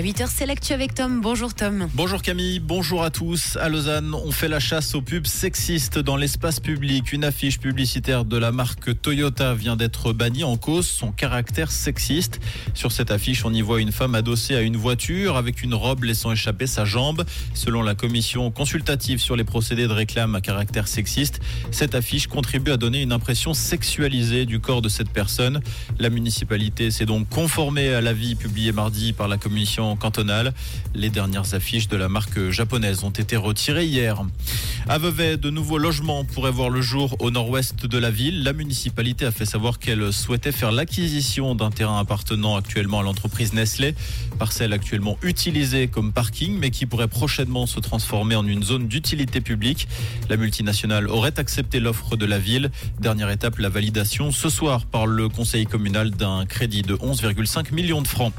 À 8h, c'est l'actu avec Tom. Bonjour Tom. Bonjour Camille, bonjour à tous. À Lausanne, on fait la chasse aux pubs sexistes dans l'espace public. Une affiche publicitaire de la marque Toyota vient d'être bannie en cause son caractère sexiste. Sur cette affiche, on y voit une femme adossée à une voiture avec une robe laissant échapper sa jambe. Selon la commission consultative sur les procédés de réclame à caractère sexiste, cette affiche contribue à donner une impression sexualisée du corps de cette personne. La municipalité s'est donc conformée à l'avis publié mardi par la commission cantonale. Les dernières affiches de la marque japonaise ont été retirées hier. À Vevey, de nouveaux logements pourraient voir le jour au nord-ouest de la ville. La municipalité a fait savoir qu'elle souhaitait faire l'acquisition d'un terrain appartenant actuellement à l'entreprise Nestlé, parcelle actuellement utilisée comme parking, mais qui pourrait prochainement se transformer en une zone d'utilité publique. La multinationale aurait accepté l'offre de la ville. Dernière étape, la validation ce soir par le conseil communal d'un crédit de 11,5 millions de francs.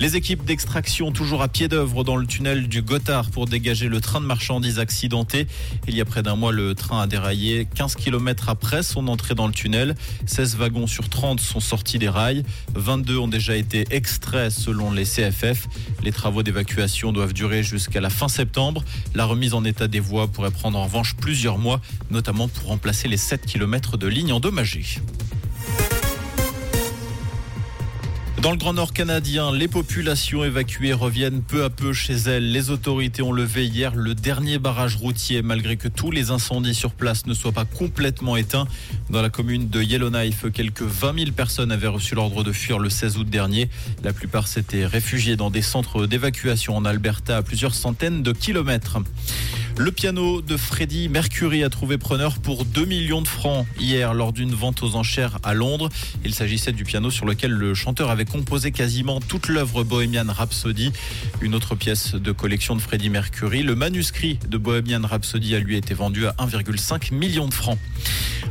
Les équipes d'extraction toujours à pied d'œuvre dans le tunnel du Gothard pour dégager le train de marchandises accidenté. Il y a près d'un mois, le train a déraillé 15 km après son entrée dans le tunnel. 16 wagons sur 30 sont sortis des rails. 22 ont déjà été extraits selon les CFF. Les travaux d'évacuation doivent durer jusqu'à la fin septembre. La remise en état des voies pourrait prendre en revanche plusieurs mois, notamment pour remplacer les 7 km de lignes endommagées. Dans le Grand Nord canadien, les populations évacuées reviennent peu à peu chez elles. Les autorités ont levé hier le dernier barrage routier, malgré que tous les incendies sur place ne soient pas complètement éteints. Dans la commune de Yellowknife, quelques 20 000 personnes avaient reçu l'ordre de fuir le 16 août dernier. La plupart s'étaient réfugiés dans des centres d'évacuation en Alberta à plusieurs centaines de kilomètres. Le piano de Freddie Mercury a trouvé preneur pour 2 millions de francs hier lors d'une vente aux enchères à Londres. Il s'agissait du piano sur lequel le chanteur avait composé quasiment toute l'œuvre Bohemian Rhapsody, une autre pièce de collection de Freddie Mercury. Le manuscrit de Bohemian Rhapsody a lui été vendu à 1,5 million de francs.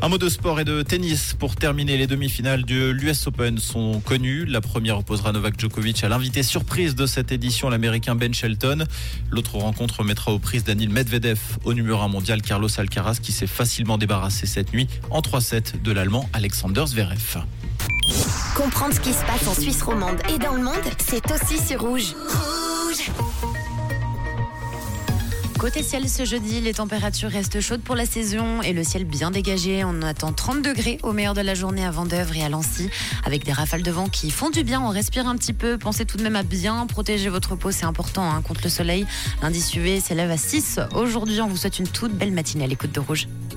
Un mot de sport et de tennis pour terminer. Les demi-finales de l'US Open sont connues. La première opposera Novak Djokovic à l'invité surprise de cette édition, l'américain Ben Shelton. L'autre rencontre mettra aux prises Daniel Medvedev au numéro 1 mondial Carlos Alcaraz qui s'est facilement débarrassé cette nuit en 3-7 de l'allemand Alexander Zverev. Comprendre ce qui se passe en Suisse romande et dans le monde, c'est aussi sur Rouge. Rouge Côté ciel ce jeudi, les températures restent chaudes pour la saison et le ciel bien dégagé. On attend 30 degrés au meilleur de la journée à Vendœuvre et à Lancy avec des rafales de vent qui font du bien. On respire un petit peu. Pensez tout de même à bien protéger votre peau, c'est important hein, contre le soleil. L'indice UV s'élève à 6. Aujourd'hui, on vous souhaite une toute belle matinée à l'écoute de Rouge.